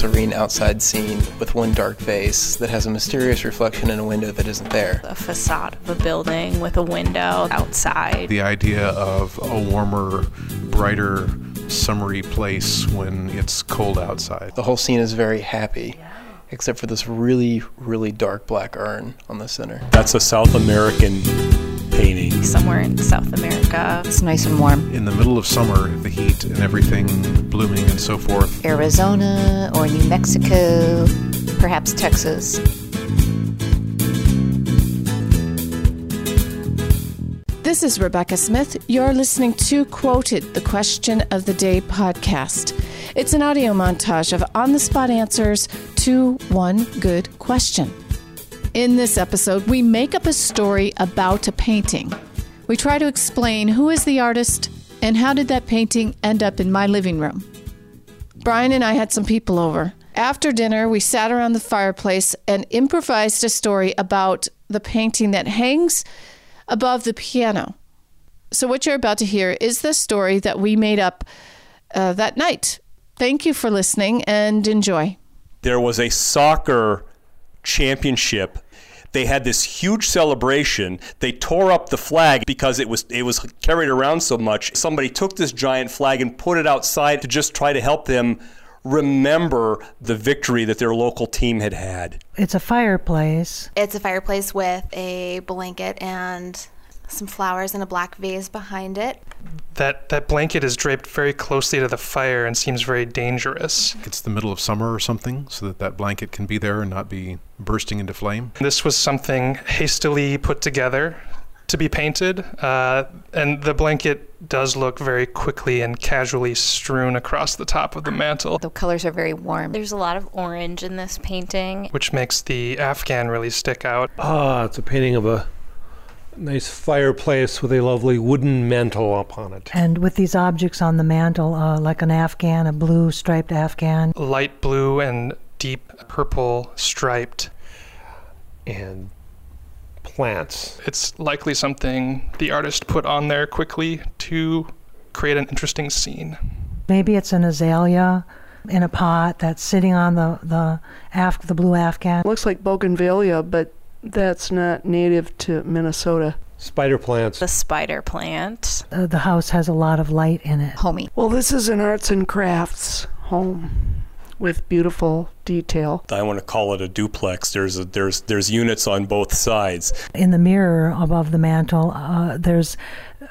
serene outside scene with one dark vase that has a mysterious reflection in a window that isn't there. A facade of a building with a window outside. The idea of a warmer, brighter, summery place when it's cold outside. The whole scene is very happy, except for this really, really dark black urn on the center. That's a South American painting. Somewhere in South America. It's nice and warm. In the middle of summer, the heat and everything blooming and so forth. Arizona or New Mexico, perhaps Texas. This is Rebecca Smith. You're listening to Quoted, the Question of the Day podcast. It's an audio montage of on the spot answers to one good question. In this episode, we make up a story about a painting. We try to explain who is the artist and how did that painting end up in my living room. Brian and I had some people over. After dinner, we sat around the fireplace and improvised a story about the painting that hangs above the piano. So, what you're about to hear is the story that we made up uh, that night. Thank you for listening and enjoy. There was a soccer championship. They had this huge celebration. They tore up the flag because it was it was carried around so much. Somebody took this giant flag and put it outside to just try to help them remember the victory that their local team had had. It's a fireplace. It's a fireplace with a blanket and some flowers in a black vase behind it. That that blanket is draped very closely to the fire and seems very dangerous. It's the middle of summer or something, so that that blanket can be there and not be bursting into flame. This was something hastily put together to be painted, uh, and the blanket does look very quickly and casually strewn across the top of the mantle, The colors are very warm. There's a lot of orange in this painting. which makes the Afghan really stick out. Ah, it's a painting of a nice fireplace with a lovely wooden mantle upon it. And with these objects on the mantle, uh, like an Afghan, a blue striped Afghan. Light blue and deep purple striped. And plants. It's likely something the artist put on there quickly to create an interesting scene. Maybe it's an azalea in a pot that's sitting on the the Af- the blue Afghan. Looks like bougainvillea, but that's not native to Minnesota. Spider plants. The spider plant. Uh, the house has a lot of light in it. Homey. Well, this is an arts and crafts home with beautiful detail. I want to call it a duplex. There's a, there's there's units on both sides. In the mirror above the mantle, uh, there's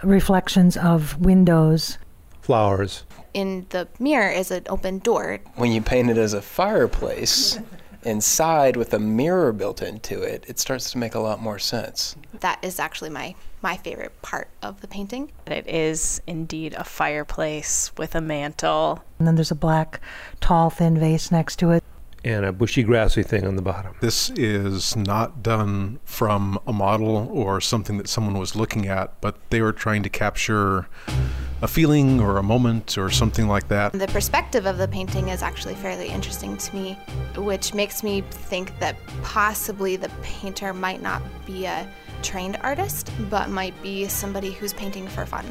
reflections of windows. Flowers. In the mirror is an open door. When you paint it as a fireplace, inside with a mirror built into it, it starts to make a lot more sense. That is actually my my favorite part of the painting. It is indeed a fireplace with a mantle. And then there's a black, tall, thin vase next to it. And a bushy, grassy thing on the bottom. This is not done from a model or something that someone was looking at, but they were trying to capture a feeling or a moment or something like that. The perspective of the painting is actually fairly interesting to me, which makes me think that possibly the painter might not be a trained artist, but might be somebody who's painting for fun.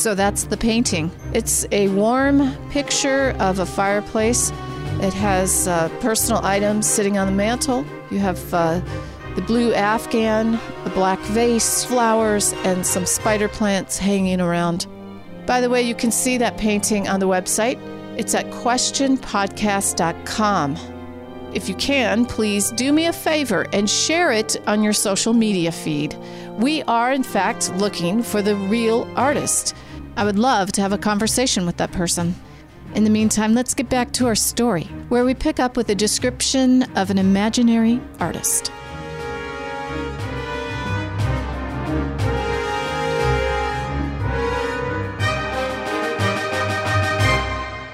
So that's the painting. It's a warm picture of a fireplace. It has uh, personal items sitting on the mantle. You have uh, the blue Afghan, a black vase, flowers, and some spider plants hanging around. By the way, you can see that painting on the website. It's at questionpodcast.com. If you can, please do me a favor and share it on your social media feed. We are, in fact, looking for the real artist. I would love to have a conversation with that person. In the meantime, let's get back to our story, where we pick up with a description of an imaginary artist.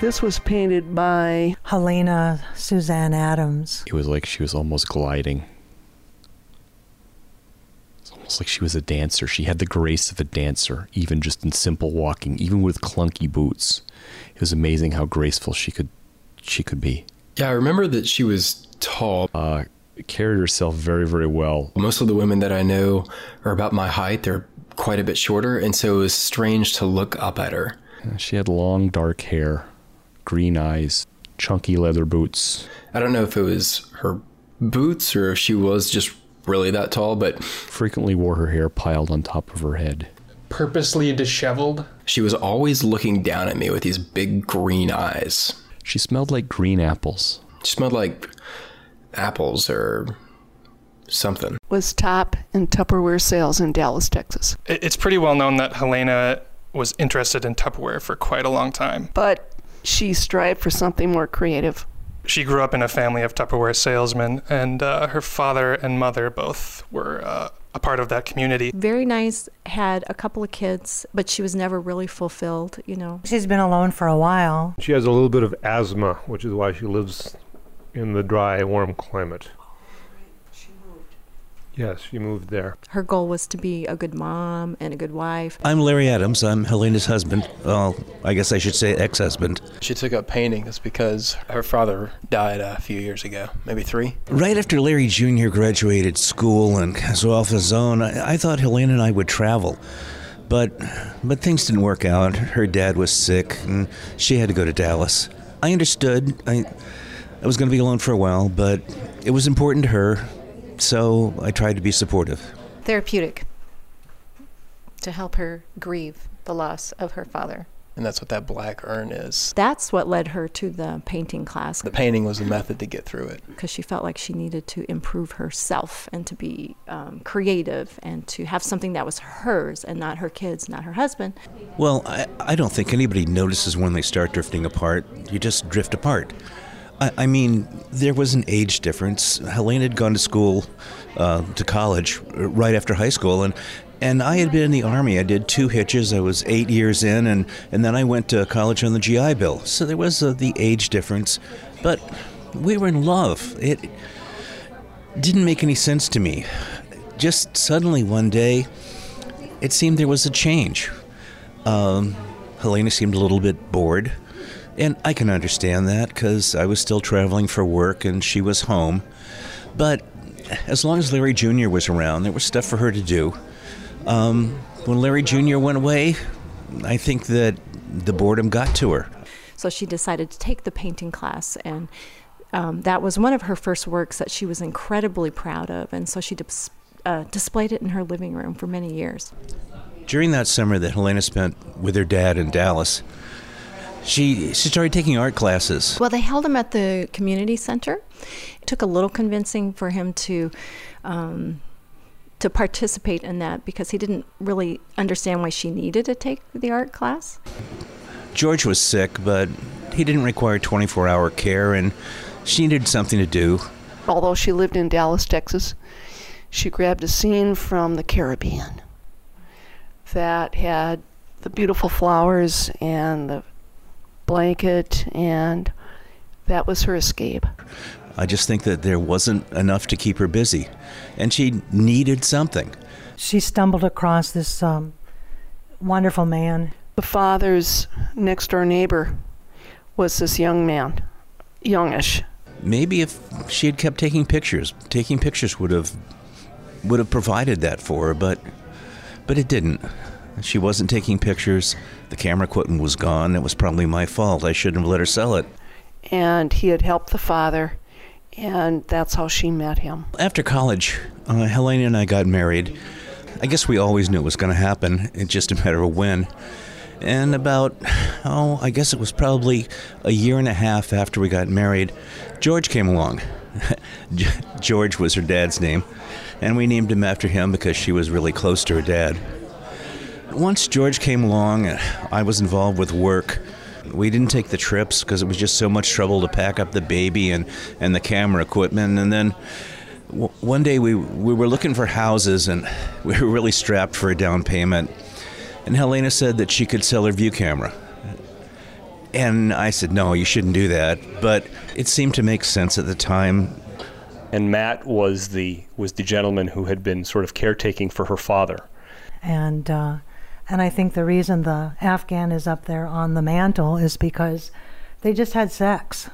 This was painted by Helena Suzanne Adams. It was like she was almost gliding. Almost like she was a dancer. She had the grace of a dancer, even just in simple walking, even with clunky boots. It was amazing how graceful she could she could be. Yeah, I remember that she was tall. Uh, carried herself very, very well. Most of the women that I know are about my height. They're quite a bit shorter, and so it was strange to look up at her. She had long dark hair, green eyes, chunky leather boots. I don't know if it was her boots or if she was just really that tall, but frequently wore her hair piled on top of her head. Purposely disheveled. She was always looking down at me with these big green eyes. She smelled like green apples. She smelled like apples or something. Was top in Tupperware sales in Dallas, Texas. It's pretty well known that Helena was interested in Tupperware for quite a long time. But she strived for something more creative. She grew up in a family of Tupperware salesmen, and uh, her father and mother both were uh, a part of that community. Very nice, had a couple of kids, but she was never really fulfilled, you know. She's been alone for a while. She has a little bit of asthma, which is why she lives in the dry, warm climate. Yes, you moved there. Her goal was to be a good mom and a good wife. I'm Larry Adams. I'm Helena's husband. Well, I guess I should say ex husband. She took up painting just because her father died a few years ago, maybe three. Right after Larry Jr. graduated school and was off his own, I, I thought Helena and I would travel. But, but things didn't work out. Her dad was sick, and she had to go to Dallas. I understood. I, I was going to be alone for a while, but it was important to her so I tried to be supportive. Therapeutic to help her grieve the loss of her father. And that's what that black urn is. That's what led her to the painting class. The painting was the method to get through it. Because she felt like she needed to improve herself and to be um, creative and to have something that was hers and not her kids, not her husband. Well, I, I don't think anybody notices when they start drifting apart. You just drift apart. I, I mean, there was an age difference. Helena had gone to school, uh, to college, right after high school, and and I had been in the army. I did two hitches. I was eight years in, and, and then I went to college on the GI Bill. So there was uh, the age difference, but we were in love. It didn't make any sense to me. Just suddenly one day, it seemed there was a change. Um, Helena seemed a little bit bored. And I can understand that because I was still traveling for work and she was home. But as long as Larry Jr. was around, there was stuff for her to do. Um, when Larry Jr. went away, I think that the boredom got to her. So she decided to take the painting class, and um, that was one of her first works that she was incredibly proud of. And so she dis- uh, displayed it in her living room for many years. During that summer that Helena spent with her dad in Dallas, she she started taking art classes. Well, they held him at the community center. It took a little convincing for him to um, to participate in that because he didn't really understand why she needed to take the art class. George was sick, but he didn't require 24-hour care, and she needed something to do. Although she lived in Dallas, Texas, she grabbed a scene from the Caribbean that had the beautiful flowers and the blanket, and that was her escape. I just think that there wasn't enough to keep her busy, and she needed something. She stumbled across this um, wonderful man. The father's next door neighbor was this young man, youngish. Maybe if she had kept taking pictures, taking pictures would have would have provided that for her, but but it didn't. She wasn't taking pictures. The camera equipment was gone. It was probably my fault. I shouldn't have let her sell it. And he had helped the father, and that's how she met him. After college, uh, Helena and I got married. I guess we always knew it was going to happen. It's just a matter of when. And about, oh, I guess it was probably a year and a half after we got married, George came along. George was her dad's name, and we named him after him because she was really close to her dad. Once George came along, I was involved with work. We didn't take the trips because it was just so much trouble to pack up the baby and, and the camera equipment. And then w- one day we, we were looking for houses and we were really strapped for a down payment. And Helena said that she could sell her view camera. And I said, no, you shouldn't do that. But it seemed to make sense at the time. And Matt was the was the gentleman who had been sort of caretaking for her father. And uh, and I think the reason the Afghan is up there on the mantle is because they just had sex.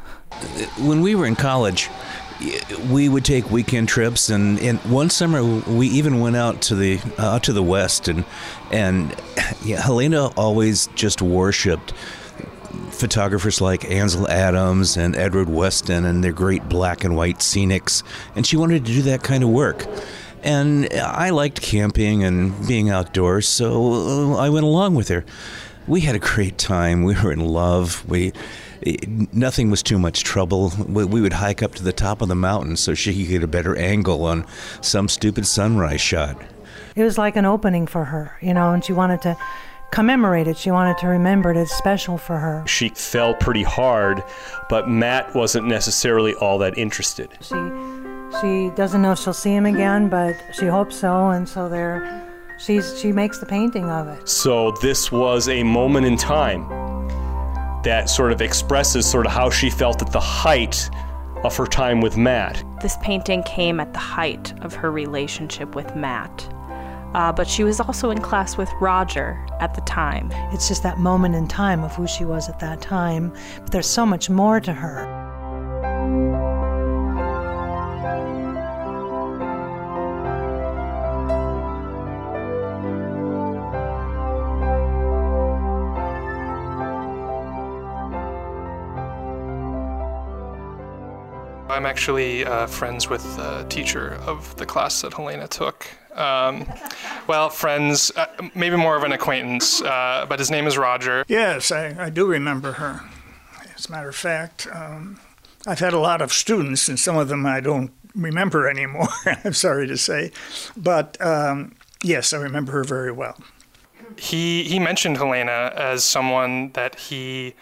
When we were in college, we would take weekend trips, and, and one summer we even went out to the uh, out to the west, and and yeah, Helena always just worshipped photographers like Ansel Adams and Edward Weston and their great black and white scenics, and she wanted to do that kind of work. And I liked camping and being outdoors, so I went along with her. We had a great time. We were in love. We nothing was too much trouble. We, we would hike up to the top of the mountain so she could get a better angle on some stupid sunrise shot. It was like an opening for her, you know, and she wanted to commemorate it. She wanted to remember it. It's special for her. She fell pretty hard, but Matt wasn't necessarily all that interested. She she doesn't know if she'll see him again, but she hopes so, and so there she's she makes the painting of it. So this was a moment in time that sort of expresses sort of how she felt at the height of her time with Matt. This painting came at the height of her relationship with Matt. Uh, but she was also in class with Roger at the time. It's just that moment in time of who she was at that time, but there's so much more to her. I'm actually uh, friends with the teacher of the class that Helena took. Um, well, friends, uh, maybe more of an acquaintance, uh, but his name is Roger. Yes, I, I do remember her. As a matter of fact, um, I've had a lot of students, and some of them I don't remember anymore, I'm sorry to say. But um, yes, I remember her very well. He, he mentioned Helena as someone that he,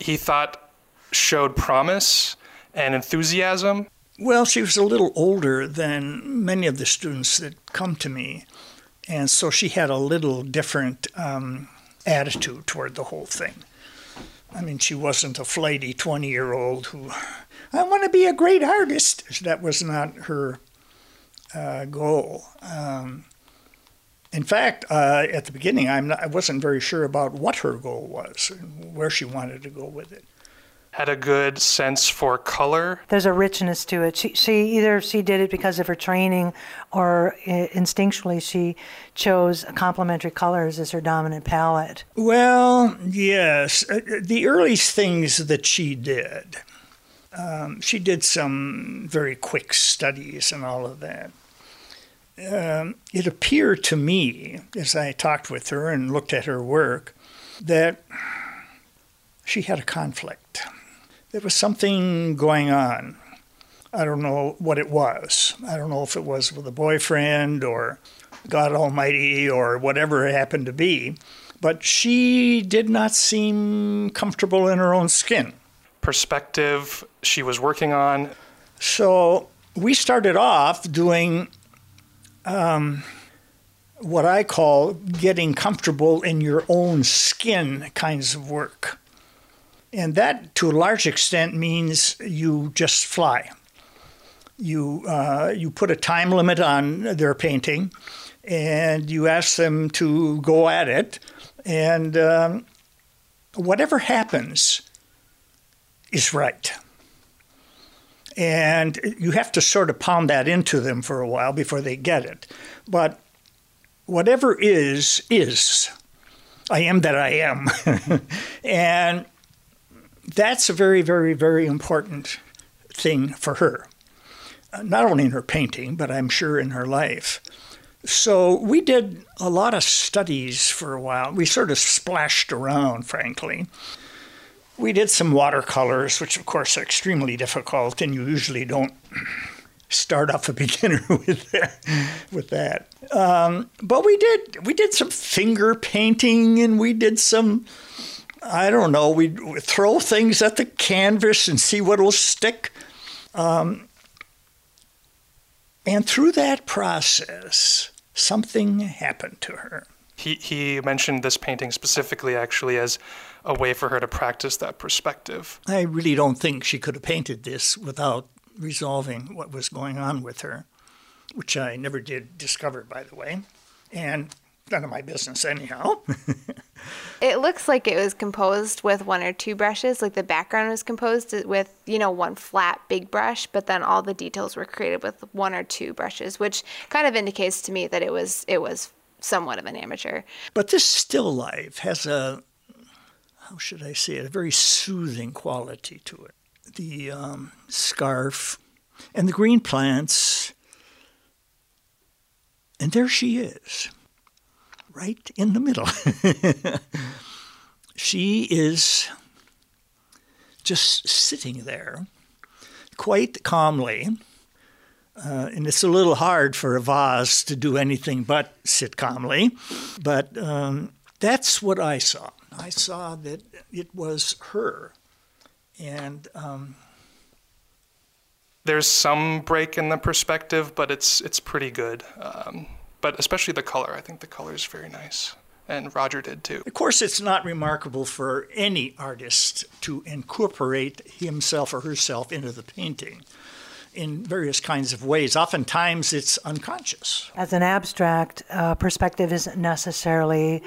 he thought showed promise and enthusiasm. Well, she was a little older than many of the students that come to me, and so she had a little different um, attitude toward the whole thing. I mean, she wasn't a flighty 20 year old who, I want to be a great artist. That was not her uh, goal. Um, in fact, uh, at the beginning, not, I wasn't very sure about what her goal was, and where she wanted to go with it had a good sense for color. There's a richness to it. She, she either she did it because of her training, or uh, instinctually she chose complementary colors as her dominant palette. Well, yes, uh, the earliest things that she did. Um, she did some very quick studies and all of that. Um, it appeared to me, as I talked with her and looked at her work, that she had a conflict there was something going on. I don't know what it was. I don't know if it was with a boyfriend or God Almighty or whatever it happened to be, but she did not seem comfortable in her own skin. Perspective she was working on. So we started off doing um, what I call getting comfortable in your own skin kinds of work. And that, to a large extent, means you just fly. You, uh, you put a time limit on their painting and you ask them to go at it. And um, whatever happens is right. And you have to sort of pound that into them for a while before they get it. But whatever is, is. I am that I am. and that's a very, very, very important thing for her. Uh, not only in her painting, but I'm sure in her life. So we did a lot of studies for a while. We sort of splashed around, frankly. We did some watercolors, which of course are extremely difficult, and you usually don't start off a beginner with that. With that. Um, but we did we did some finger painting, and we did some I don't know, we'd throw things at the canvas and see what will stick. Um, and through that process, something happened to her. He, he mentioned this painting specifically, actually, as a way for her to practice that perspective. I really don't think she could have painted this without resolving what was going on with her, which I never did discover, by the way. And none of my business anyhow. It looks like it was composed with one or two brushes. Like the background was composed with, you know, one flat big brush, but then all the details were created with one or two brushes, which kind of indicates to me that it was it was somewhat of an amateur. But this still life has a, how should I say it, a very soothing quality to it. The um, scarf and the green plants, and there she is, right in the middle. she is just sitting there quite calmly. Uh, and it's a little hard for a vase to do anything but sit calmly. But um, that's what I saw. I saw that it was her. And um, There's some break in the perspective, but it's it's pretty good. Um, but especially the color, I think the color is very nice, and Roger did too. Of course, it's not remarkable for any artist to incorporate himself or herself into the painting in various kinds of ways. Oftentimes, it's unconscious. As an abstract, uh, perspective isn't necessarily,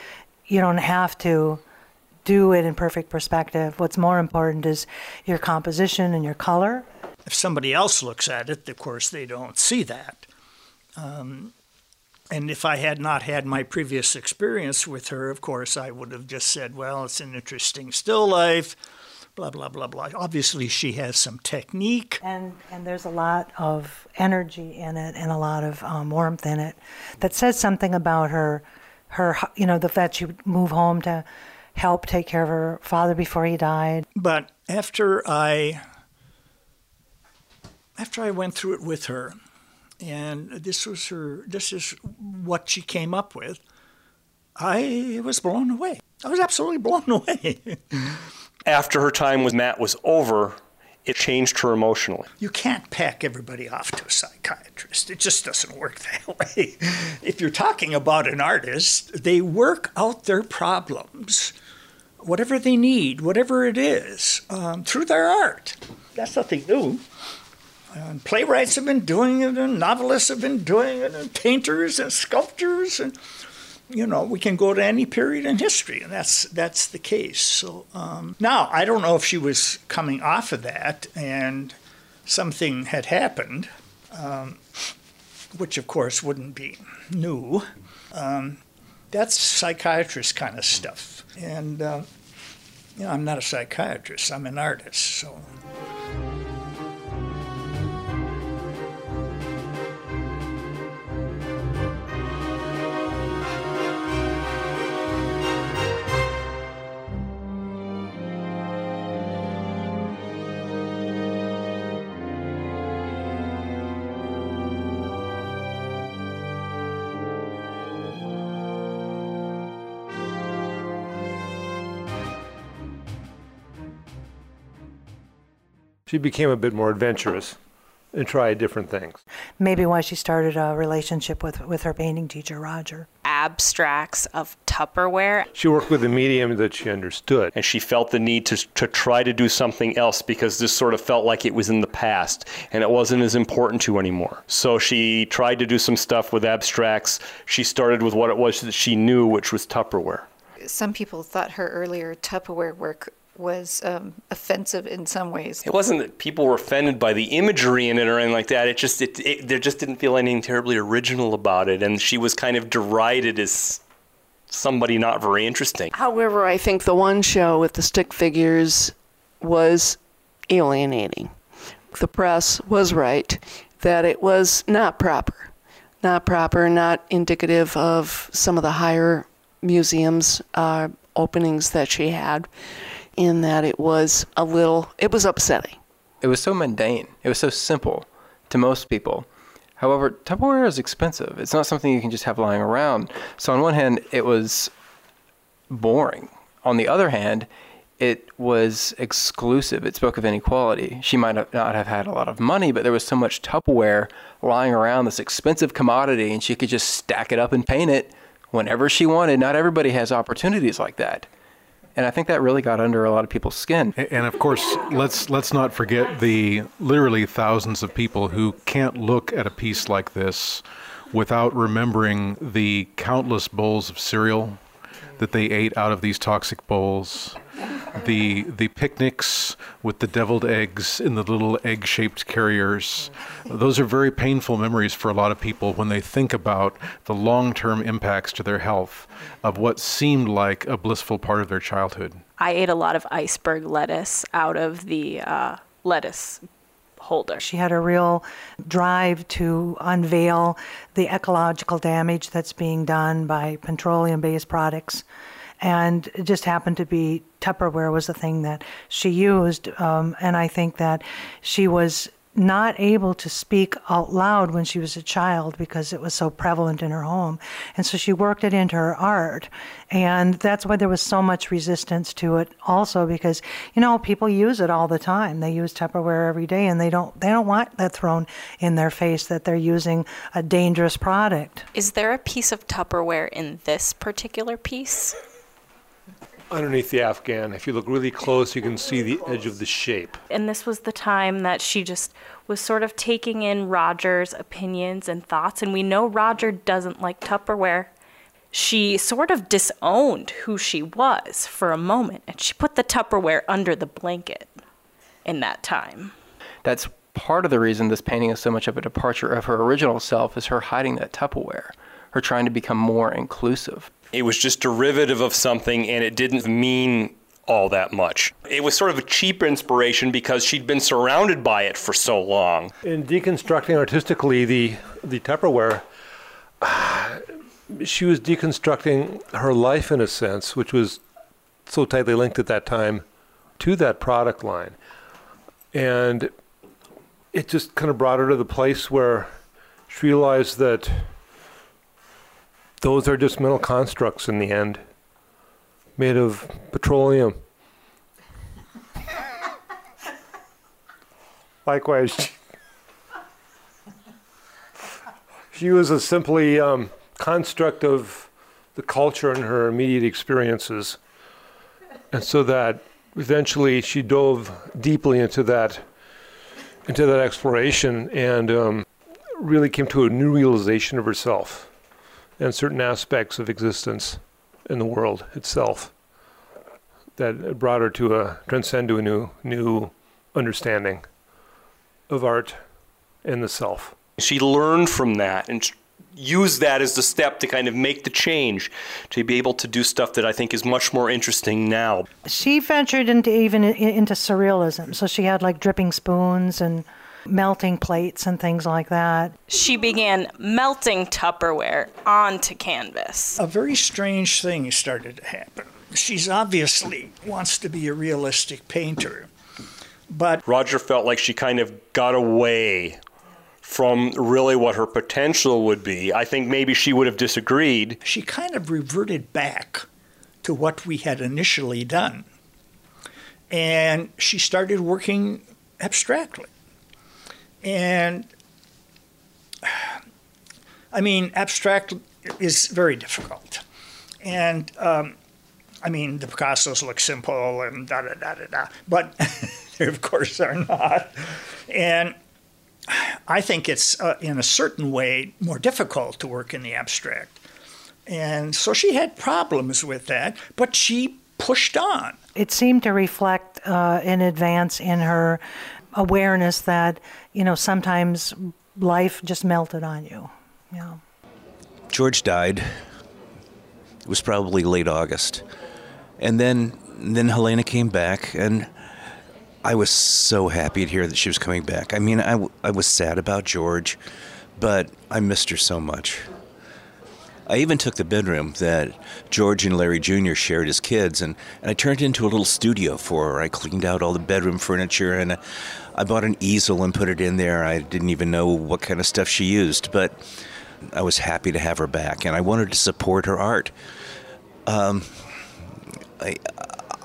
you don't have to do it in perfect perspective. What's more important is your composition and your color. If somebody else looks at it, of course, they don't see that. Um, and if I had not had my previous experience with her, of course, I would have just said, well, it's an interesting still life, blah, blah, blah, blah. Obviously, she has some technique. And, and there's a lot of energy in it and a lot of um, warmth in it that says something about her, her, you know, the fact she would move home to help take care of her father before he died. But after I after I went through it with her, and this was her this is what she came up with, I was blown away. I was absolutely blown away. After her time with Matt was over, it changed her emotionally. You can't pack everybody off to a psychiatrist. It just doesn't work that way. If you're talking about an artist, they work out their problems, whatever they need, whatever it is, um, through their art. That's nothing new. And playwrights have been doing it, and novelists have been doing it, and painters and sculptors, and you know, we can go to any period in history, and that's that's the case. So um, now I don't know if she was coming off of that, and something had happened, um, which of course wouldn't be new. Um, that's psychiatrist kind of stuff, and uh, you know, I'm not a psychiatrist. I'm an artist, so. She became a bit more adventurous and tried different things. Maybe why she started a relationship with, with her painting teacher, Roger. Abstracts of Tupperware. She worked with a medium that she understood. And she felt the need to, to try to do something else because this sort of felt like it was in the past and it wasn't as important to anymore. So she tried to do some stuff with abstracts. She started with what it was that she knew, which was Tupperware. Some people thought her earlier Tupperware work was um, offensive in some ways. It wasn't that people were offended by the imagery in it or anything like that. It just it, it there just didn't feel anything terribly original about it, and she was kind of derided as somebody not very interesting. However, I think the one show with the stick figures was alienating. The press was right that it was not proper. Not proper, not indicative of some of the higher museums uh, openings that she had, in that it was a little, it was upsetting. It was so mundane. It was so simple to most people. However, Tupperware is expensive. It's not something you can just have lying around. So, on one hand, it was boring. On the other hand, it was exclusive. It spoke of inequality. She might not have had a lot of money, but there was so much Tupperware lying around, this expensive commodity, and she could just stack it up and paint it whenever she wanted. Not everybody has opportunities like that. And I think that really got under a lot of people's skin. And of course, let's let's not forget the literally thousands of people who can't look at a piece like this without remembering the countless bowls of cereal that they ate out of these toxic bowls, the the picnics with the deviled eggs in the little egg-shaped carriers. Those are very painful memories for a lot of people when they think about the long-term impacts to their health of what seemed like a blissful part of their childhood. I ate a lot of iceberg lettuce out of the uh, lettuce holder. She had a real drive to unveil the ecological damage that's being done by petroleum based products. And it just happened to be Tupperware was the thing that she used. Um, and I think that she was not able to speak out loud when she was a child because it was so prevalent in her home. And so she worked it into her art. And that's why there was so much resistance to it also because, you know, people use it all the time. They use Tupperware every day and they don't they don't want that thrown in their face that they're using a dangerous product. Is there a piece of Tupperware in this particular piece? Underneath the Afghan, if you look really close, you can see the edge of the shape. And this was the time that she just was sort of taking in Roger's opinions and thoughts. And we know Roger doesn't like Tupperware. She sort of disowned who she was for a moment, and she put the Tupperware under the blanket in that time. That's part of the reason this painting is so much of a departure of her original self is her hiding that Tupperware, her trying to become more inclusive. It was just derivative of something and it didn't mean all that much. It was sort of a cheap inspiration because she'd been surrounded by it for so long. In deconstructing artistically the the Tupperware, she was deconstructing her life in a sense, which was so tightly linked at that time to that product line. And it just kind of brought her to the place where she realized that those are just mental constructs in the end, made of petroleum. Likewise, she, she was a simply um, construct of the culture and her immediate experiences. And so that eventually she dove deeply into that into that exploration and um, really came to a new realization of herself and certain aspects of existence in the world itself that brought her to a transcend to a new new understanding of art and the self. She learned from that and used that as the step to kind of make the change to be able to do stuff that I think is much more interesting now. She ventured into even into surrealism. So she had like dripping spoons and melting plates and things like that. She began melting Tupperware onto canvas. A very strange thing started to happen. She's obviously wants to be a realistic painter, but Roger felt like she kind of got away from really what her potential would be. I think maybe she would have disagreed. she kind of reverted back to what we had initially done. And she started working abstractly. And I mean, abstract is very difficult. And um, I mean, the Picassos look simple and da da da da da, but they of course they're not. And I think it's uh, in a certain way more difficult to work in the abstract. And so she had problems with that, but she pushed on. It seemed to reflect uh, in advance in her awareness that, you know, sometimes life just melted on you. Yeah. George died. It was probably late August. And then then Helena came back and I was so happy to hear that she was coming back. I mean, I, w- I was sad about George, but I missed her so much. I even took the bedroom that George and Larry Jr. shared as kids, and, and I turned it into a little studio for her. I cleaned out all the bedroom furniture, and I bought an easel and put it in there. I didn't even know what kind of stuff she used, but I was happy to have her back, and I wanted to support her art. Um, I,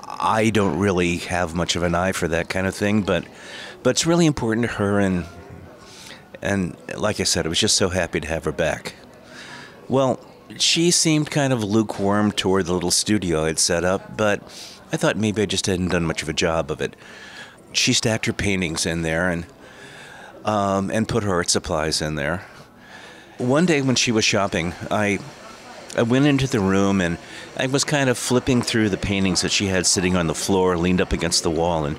I don't really have much of an eye for that kind of thing, but but it's really important to her, and and like I said, I was just so happy to have her back. Well, she seemed kind of lukewarm toward the little studio I'd set up, but I thought maybe I just hadn't done much of a job of it. She stacked her paintings in there and um, and put her art supplies in there, one day when she was shopping, I I went into the room and I was kind of flipping through the paintings that she had sitting on the floor, leaned up against the wall, and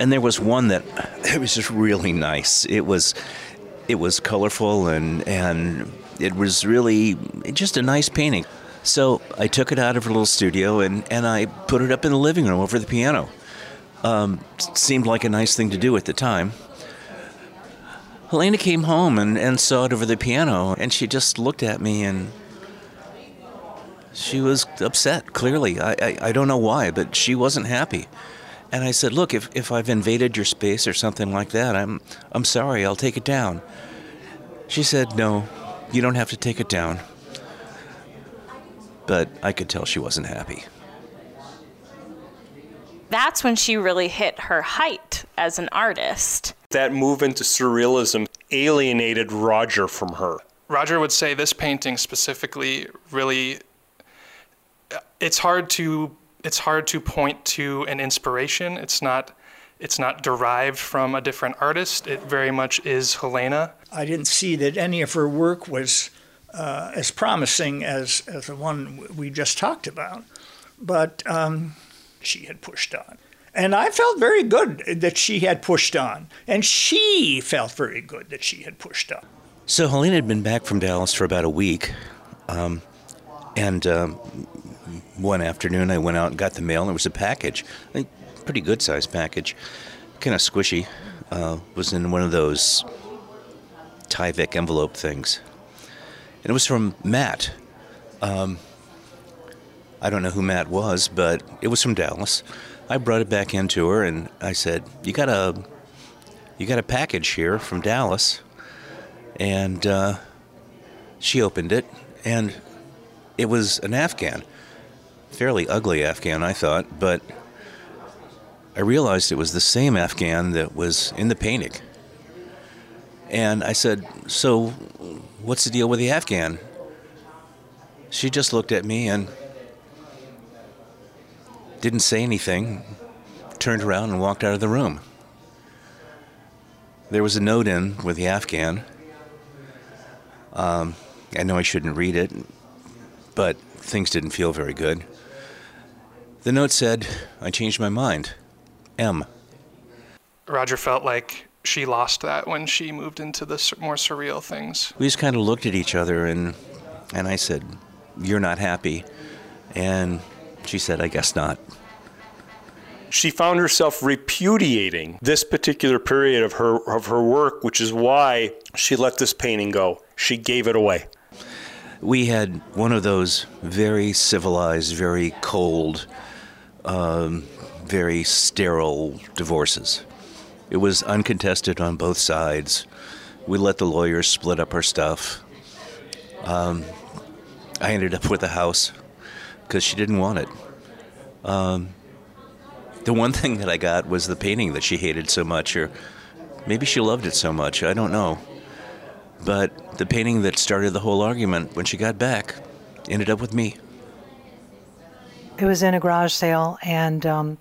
and there was one that it was just really nice. It was it was colorful and and it was really just a nice painting. So I took it out of her little studio and, and I put it up in the living room over the piano. Um, seemed like a nice thing to do at the time. Helena came home and, and saw it over the piano, and she just looked at me and she was upset, clearly. I, I, I don't know why, but she wasn't happy. And I said, Look, if, if I've invaded your space or something like that, I'm, I'm sorry, I'll take it down. She said, No, you don't have to take it down. But I could tell she wasn't happy. That's when she really hit her height as an artist. That move into surrealism alienated Roger from her. Roger would say this painting specifically really it's hard to it's hard to point to an inspiration. It's not it's not derived from a different artist. It very much is Helena. I didn't see that any of her work was uh, as promising as, as the one we just talked about. But um, she had pushed on. And I felt very good that she had pushed on. And she felt very good that she had pushed on. So Helena had been back from Dallas for about a week. Um, and um, one afternoon, I went out and got the mail, and there was a package, a pretty good sized package, kind of squishy. Uh, was in one of those Tyvek envelope things. And it was from Matt. Um, I don't know who Matt was, but it was from Dallas. I brought it back into her, and I said, "You got a, you got a package here from Dallas," and uh, she opened it, and it was an Afghan, fairly ugly Afghan, I thought, but I realized it was the same Afghan that was in the painting. And I said, "So, what's the deal with the Afghan?" She just looked at me and didn't say anything, turned around and walked out of the room. There was a note in with the Afghan. Um, I know I shouldn't read it, but things didn't feel very good. The note said, I changed my mind. M. Roger felt like she lost that when she moved into the more surreal things. We just kind of looked at each other and and I said, "You're not happy." And she said, "I guess not." She found herself repudiating this particular period of her of her work, which is why she let this painting go. She gave it away. We had one of those very civilized, very cold, um, very sterile divorces. It was uncontested on both sides. We let the lawyers split up our stuff. Um, I ended up with a house because she didn't want it. Um, the one thing that I got was the painting that she hated so much, or maybe she loved it so much. I don't know. But the painting that started the whole argument when she got back ended up with me. It was in a garage sale, and um,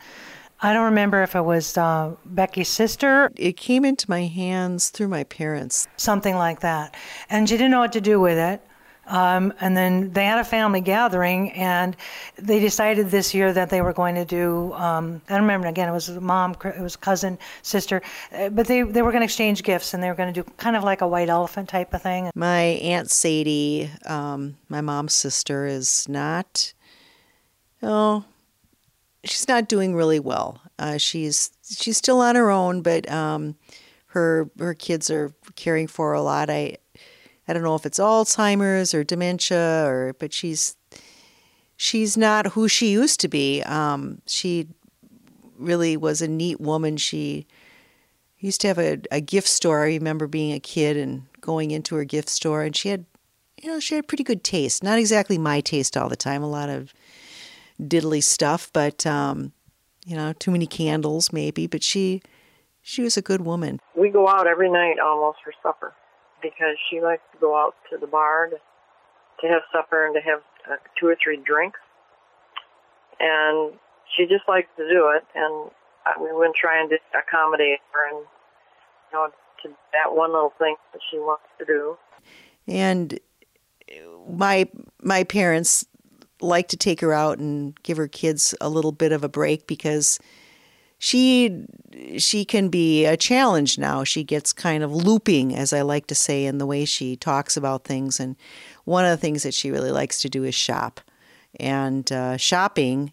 I don't remember if it was uh, Becky's sister. It came into my hands through my parents. Something like that. And she didn't know what to do with it. Um, and then they had a family gathering, and they decided this year that they were going to do. Um, I don't remember again. It was mom, it was cousin, sister, uh, but they they were going to exchange gifts, and they were going to do kind of like a white elephant type of thing. My aunt Sadie, um, my mom's sister, is not. Oh, she's not doing really well. Uh, she's she's still on her own, but um, her her kids are caring for her a lot. I I don't know if it's Alzheimer's or dementia or but she's she's not who she used to be. Um, she really was a neat woman. She used to have a, a gift store. I remember being a kid and going into her gift store and she had you know, she had pretty good taste. Not exactly my taste all the time, a lot of diddly stuff, but um, you know, too many candles maybe, but she she was a good woman. We go out every night almost for supper because she likes to go out to the bar to, to have supper and to have uh, two or three drinks. And she just likes to do it, and uh, we've been trying to accommodate her and, you know, to that one little thing that she wants to do. And my my parents like to take her out and give her kids a little bit of a break because she she can be a challenge now. She gets kind of looping, as I like to say, in the way she talks about things. And one of the things that she really likes to do is shop. And uh, shopping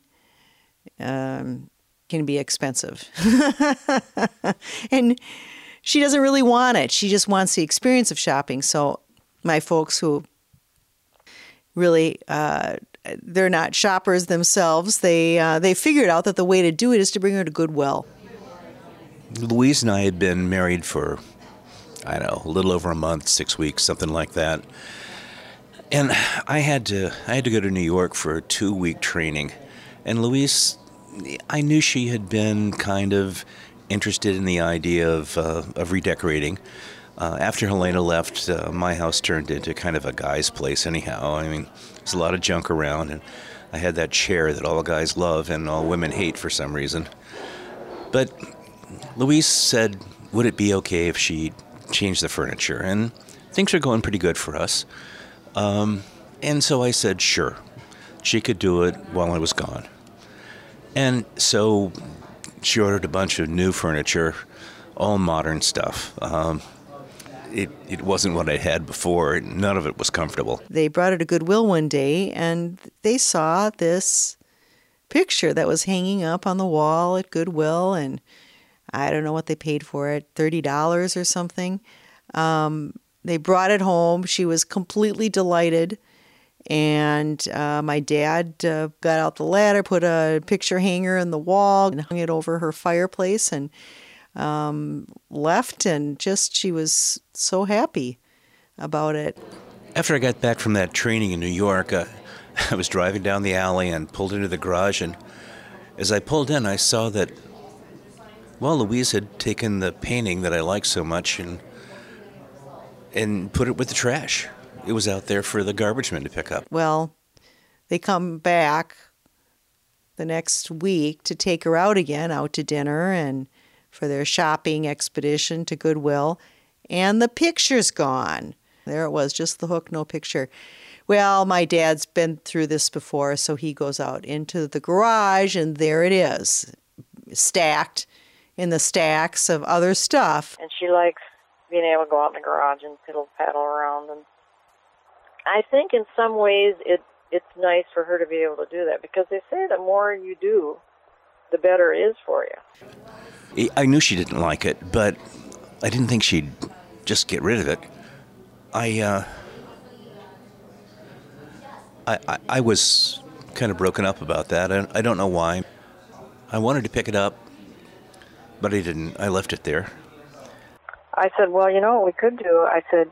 um, can be expensive. and she doesn't really want it. She just wants the experience of shopping. So my folks who really uh, they're not shoppers themselves. They uh, they figured out that the way to do it is to bring her to Goodwill. Louise and I had been married for I don't know a little over a month, six weeks, something like that. And I had to I had to go to New York for a two week training, and Louise, I knew she had been kind of interested in the idea of uh, of redecorating. Uh, after Helena left, uh, my house turned into kind of a guy's place, anyhow. I mean, there's a lot of junk around, and I had that chair that all guys love and all women hate for some reason. But Louise said, would it be okay if she changed the furniture? And things are going pretty good for us. Um, and so I said, sure. She could do it while I was gone. And so she ordered a bunch of new furniture, all modern stuff. Um, it, it wasn't what I had before. None of it was comfortable. They brought it to Goodwill one day and they saw this picture that was hanging up on the wall at Goodwill. And I don't know what they paid for it $30 or something. Um, they brought it home. She was completely delighted. And uh, my dad uh, got out the ladder, put a picture hanger in the wall, and hung it over her fireplace. And um, left, and just she was so happy about it. After I got back from that training in New York, uh, I was driving down the alley and pulled into the garage. And as I pulled in, I saw that, well, Louise had taken the painting that I liked so much and and put it with the trash. It was out there for the garbage men to pick up. Well, they come back the next week to take her out again, out to dinner, and for their shopping expedition to Goodwill, and the picture's gone. There it was, just the hook, no picture. Well, my dad's been through this before, so he goes out into the garage, and there it is, stacked in the stacks of other stuff. And she likes being able to go out in the garage and fiddle paddle around. And I think in some ways it it's nice for her to be able to do that because they say the more you do, the better it is for you. I knew she didn't like it, but I didn't think she'd just get rid of it. I, uh, I, I, I was kind of broken up about that. I, I don't know why. I wanted to pick it up, but I didn't. I left it there. I said, well, you know what we could do? I said,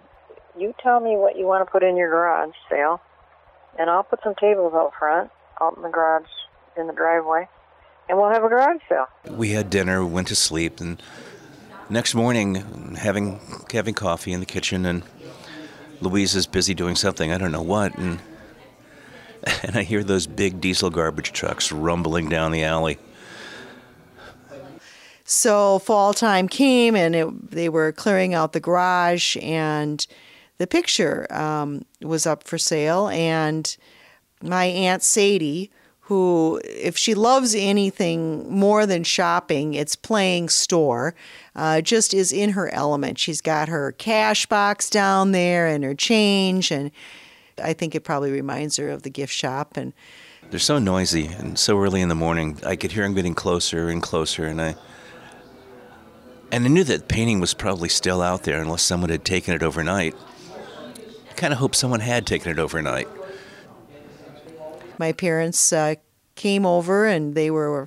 you tell me what you want to put in your garage sale, and I'll put some tables out front, out in the garage, in the driveway and we'll have a garage sale. We had dinner, went to sleep, and next morning, having having coffee in the kitchen, and Louise is busy doing something. I don't know what, and and I hear those big diesel garbage trucks rumbling down the alley. So fall time came, and it, they were clearing out the garage, and the picture um, was up for sale, and my aunt Sadie who, if she loves anything more than shopping, it's playing store. Uh, just is in her element. She's got her cash box down there and her change, and I think it probably reminds her of the gift shop. And they're so noisy and so early in the morning. I could hear them getting closer and closer, and I and I knew that painting was probably still out there unless someone had taken it overnight. I kind of hope someone had taken it overnight my parents uh, came over and they were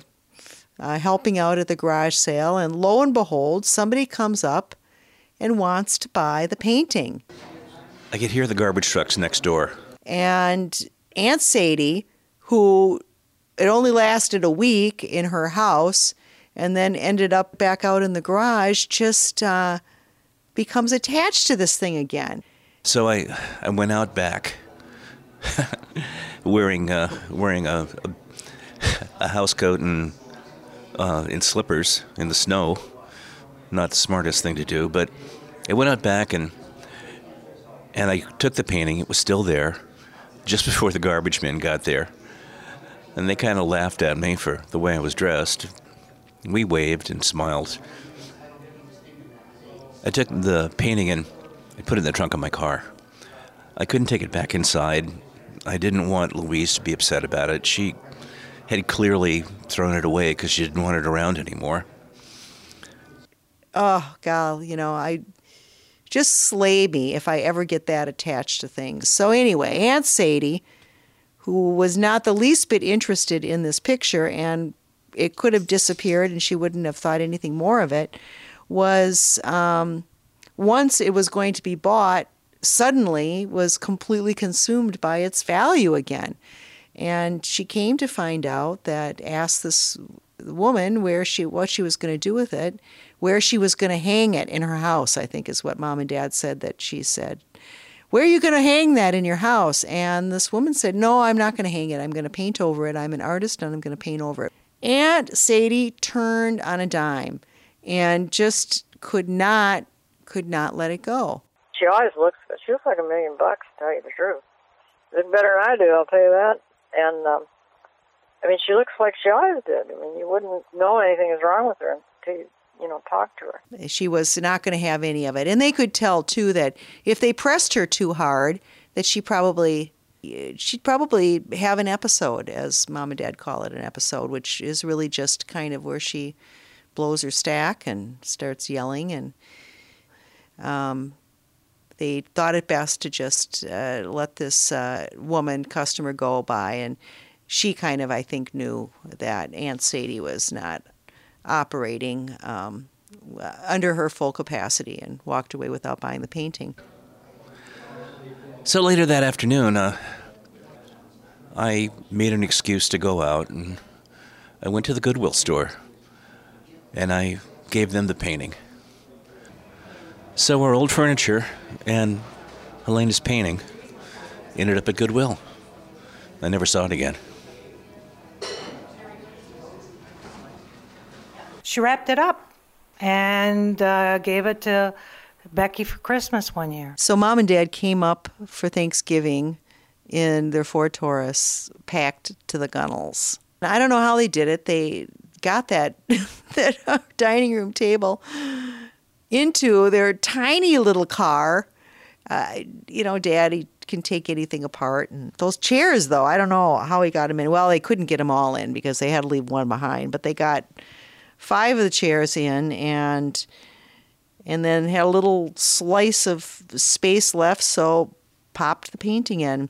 uh, helping out at the garage sale. And lo and behold, somebody comes up and wants to buy the painting. I could hear the garbage trucks next door. And Aunt Sadie, who it only lasted a week in her house and then ended up back out in the garage, just uh, becomes attached to this thing again. So I, I went out back wearing uh, wearing a, a, a house coat and uh, in slippers in the snow. Not the smartest thing to do, but I went out back and And I took the painting, it was still there, just before the garbage men got there. And they kind of laughed at me for the way I was dressed. We waved and smiled. I took the painting and I put it in the trunk of my car. I couldn't take it back inside. I didn't want Louise to be upset about it. She had clearly thrown it away because she didn't want it around anymore. Oh, gal, you know, I just slay me if I ever get that attached to things. So, anyway, Aunt Sadie, who was not the least bit interested in this picture and it could have disappeared and she wouldn't have thought anything more of it, was um, once it was going to be bought, suddenly was completely consumed by its value again. And she came to find out that asked this woman where she what she was going to do with it, where she was going to hang it in her house, I think is what mom and dad said that she said. Where are you going to hang that in your house? And this woman said, No, I'm not going to hang it. I'm going to paint over it. I'm an artist and I'm going to paint over it. Aunt Sadie turned on a dime and just could not could not let it go. She always looks. She looks like a million bucks, to tell you the truth. Look better I do, I'll tell you that. And um, I mean, she looks like she always did. I mean, you wouldn't know anything is wrong with her until you, you know, talk to her. She was not going to have any of it, and they could tell too that if they pressed her too hard, that she probably she'd probably have an episode, as mom and dad call it, an episode, which is really just kind of where she blows her stack and starts yelling and um, they thought it best to just uh, let this uh, woman customer go by and she kind of i think knew that aunt sadie was not operating um, under her full capacity and walked away without buying the painting So later that afternoon, uh, I made an excuse to go out and I went to the Goodwill store and I gave them the painting. So our old furniture and Helena's painting ended up at Goodwill. I never saw it again. She wrapped it up and uh, gave it to Becky for Christmas one year. so mom and dad came up for thanksgiving in their ford taurus packed to the gunnels i don't know how they did it they got that that dining room table into their tiny little car uh, you know daddy can take anything apart and those chairs though i don't know how he got them in well they couldn't get them all in because they had to leave one behind but they got five of the chairs in and and then had a little slice of space left so popped the painting in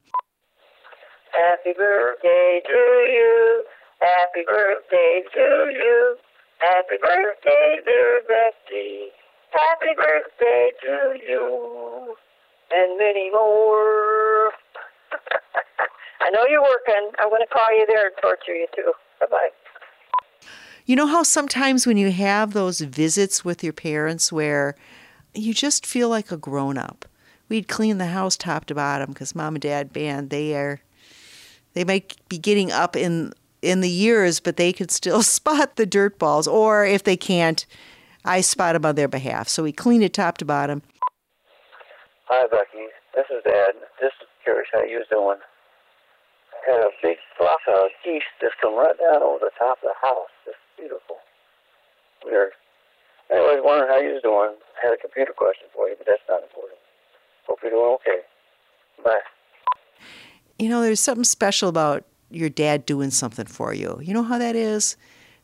Happy birthday to you. Happy birthday to you. Happy birthday, dear Becky. Happy birthday to you. And many more. I know you're working. I'm going to call you there and torture you too. Bye bye. You know how sometimes when you have those visits with your parents where you just feel like a grown up. We'd clean the house top to bottom because mom and dad band they are they might be getting up in in the years, but they could still spot the dirt balls. Or if they can't, I spot them on their behalf. So we clean it top to bottom. Hi, Becky. This is Dad. Just curious how you was doing. I had a big flock of geese just come right down over the top of the house. Just beautiful. Weird. Anyways, wondering how you was doing. I had a computer question for you, but that's not important. Hope you're doing okay. Bye. You know, there's something special about your dad doing something for you. You know how that is?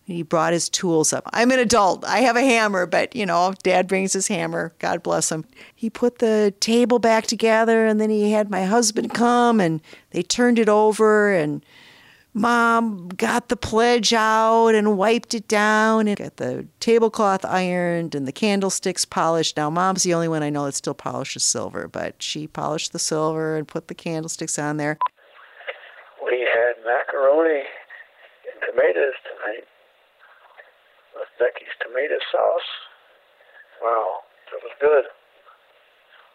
He brought his tools up. I'm an adult. I have a hammer, but you know, dad brings his hammer. God bless him. He put the table back together and then he had my husband come and they turned it over and mom got the pledge out and wiped it down and got the tablecloth ironed and the candlesticks polished. Now mom's the only one I know that still polishes silver, but she polished the silver and put the candlesticks on there. We had macaroni and tomatoes tonight with Becky's tomato sauce. Wow, it was good.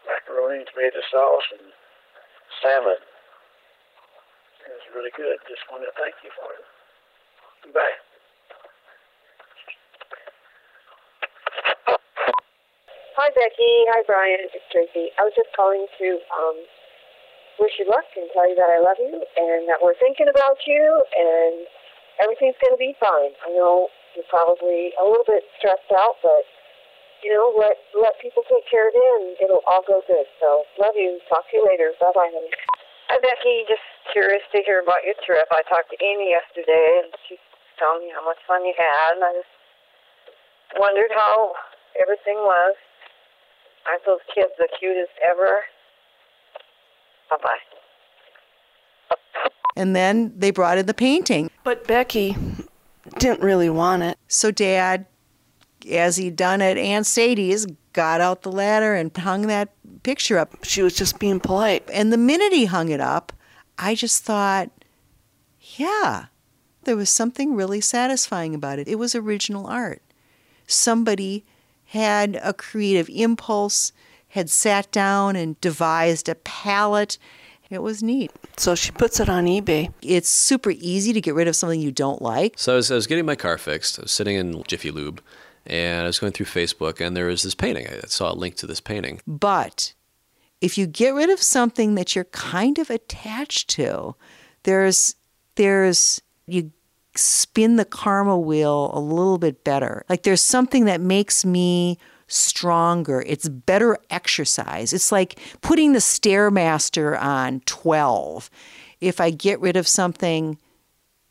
Macaroni tomato sauce and salmon. It was really good. Just wanted to thank you for it. Bye. Hi, Becky. Hi, Brian. It's Tracy. I was just calling to um, wish you luck and tell you that I love you and that we're thinking about you and everything's going to be fine. I know you're probably a little bit stressed out, but you know, let let people take care of it and it'll all go good. So, love you. Talk to you later. Bye bye, honey. Hi, Becky. Just curious to hear about your trip. I talked to Amy yesterday and she told me how much fun you had, and I just wondered how everything was. Aren't those kids the cutest ever? Bye bye. And then they brought in the painting. But Becky didn't really want it. So Dad, as he'd done at Aunt Sadie's, got out the ladder and hung that picture up. She was just being polite. And the minute he hung it up, I just thought, yeah, there was something really satisfying about it. It was original art. Somebody had a creative impulse, had sat down and devised a palette. It was neat. So she puts it on eBay. It's super easy to get rid of something you don't like. So I was, I was getting my car fixed. I was sitting in Jiffy Lube, and I was going through Facebook, and there was this painting. I saw a link to this painting. But if you get rid of something that you're kind of attached to, there's there's you spin the karma wheel a little bit better. Like there's something that makes me stronger. It's better exercise. It's like putting the Stairmaster on 12. If I get rid of something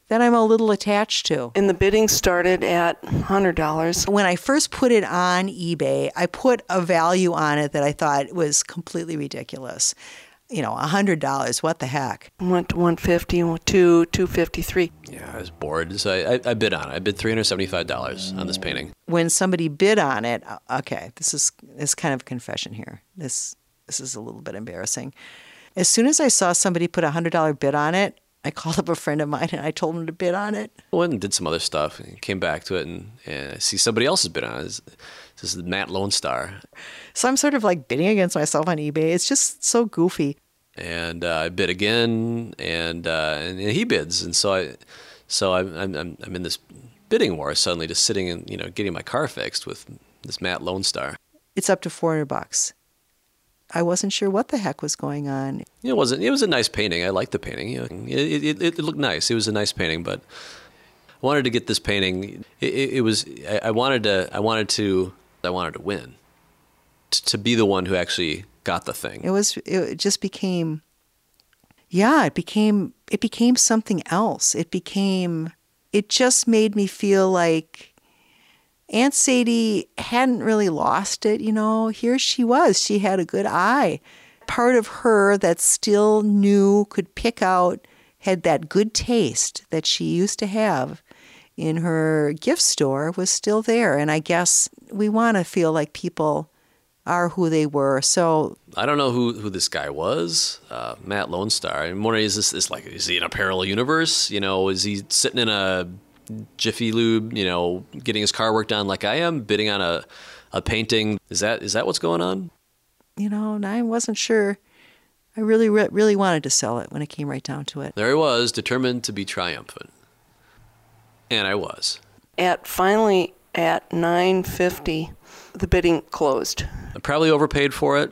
that I'm a little attached to. And the bidding started at $100. When I first put it on eBay, I put a value on it that I thought was completely ridiculous. You know, $100, what the heck? Went to 150, to 253. Yeah, I was bored, so I, I, I bid on it. I bid $375 on this painting. When somebody bid on it, uh, okay, this is this kind of a confession here. This this is a little bit embarrassing. As soon as I saw somebody put a $100 bid on it, I called up a friend of mine and I told him to bid on it. Went and did some other stuff and came back to it and, and I see somebody else's bid on it. This this is Matt Lone Star. So I'm sort of like bidding against myself on eBay. It's just so goofy. And uh, I bid again and, uh, and he bids. And so I, so I'm, I'm, I'm in this bidding war suddenly just sitting and, you know, getting my car fixed with this Matt Lone Star. It's up to 400 bucks. I wasn't sure what the heck was going on. It wasn't. It was a nice painting. I liked the painting. It, it, it looked nice. It was a nice painting, but I wanted to get this painting. It, it was. I, I wanted to. I wanted to. I wanted to win. T- to be the one who actually got the thing. It was. It just became. Yeah, it became. It became something else. It became. It just made me feel like Aunt Sadie hadn't really lost it, you know. Here she was. She had a good eye. Part of her that still knew, could pick out, had that good taste that she used to have in her gift store was still there. And I guess we want to feel like people are who they were. So I don't know who, who this guy was, uh, Matt Lone Star. I'm wondering, is this is like is he in a parallel universe? You know, is he sitting in a Jiffy Lube, you know, getting his car work done like I am, bidding on a, a painting. Is that is that what's going on? You know, and I wasn't sure. I really, really wanted to sell it when it came right down to it. There he was, determined to be triumphant, and I was. At finally at 950, the bidding closed. I probably overpaid for it,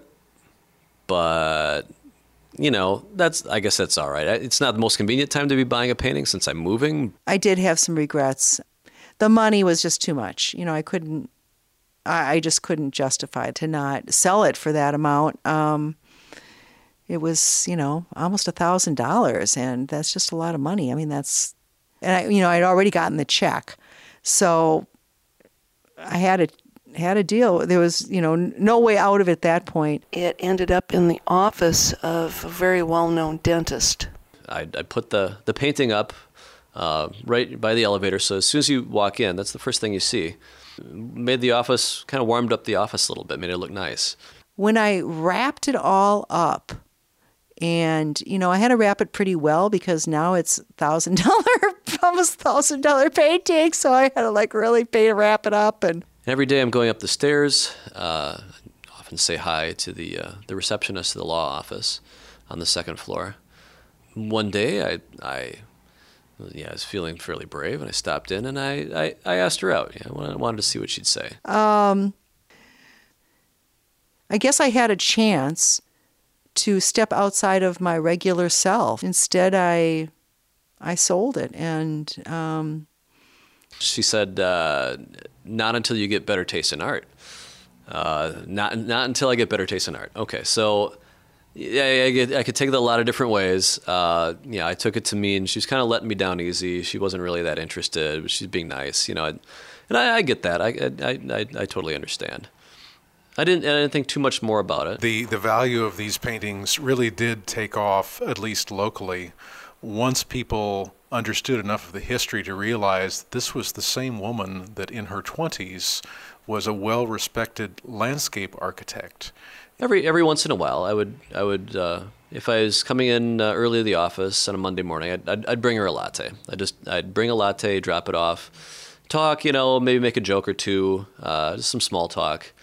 but you know, that's I guess that's all right. It's not the most convenient time to be buying a painting since I'm moving. I did have some regrets. The money was just too much. You know, I couldn't. I, I just couldn't justify to not sell it for that amount. Um, it was, you know, almost a thousand dollars, and that's just a lot of money. I mean, that's, and I, you know, I'd already gotten the check, so I had to had a deal. There was, you know, no way out of it at that point. It ended up in the office of a very well-known dentist. I, I put the, the painting up uh, right by the elevator, so as soon as you walk in, that's the first thing you see. Made the office, kind of warmed up the office a little bit, made it look nice. When I wrapped it all up, and you know, I had to wrap it pretty well because now it's thousand dollar, almost thousand dollar painting. So I had to like really pay to wrap it up and Every day I'm going up the stairs. Uh, often say hi to the uh, the receptionist of the law office on the second floor. One day I I yeah I was feeling fairly brave and I stopped in and I I, I asked her out. Yeah, I wanted to see what she'd say. Um, I guess I had a chance to step outside of my regular self. Instead, I I sold it, and um, She said, uh, "Not until you get better taste in art. Uh, not not until I get better taste in art." Okay, so yeah, I, I, I could take that a lot of different ways. Uh, yeah, I took it to mean she was kind of letting me down easy. She wasn't really that interested, but she's being nice, you know. And I, I get that. I, I, I, I totally understand. I didn't I didn't think too much more about it. The the value of these paintings really did take off, at least locally, once people understood enough of the history to realize this was the same woman that in her 20s was a well-respected landscape architect. Every every once in a while, I would I would uh, if I was coming in uh, early to the office on a Monday morning, I'd, I'd I'd bring her a latte. I just I'd bring a latte, drop it off, talk, you know, maybe make a joke or two, uh, just some small talk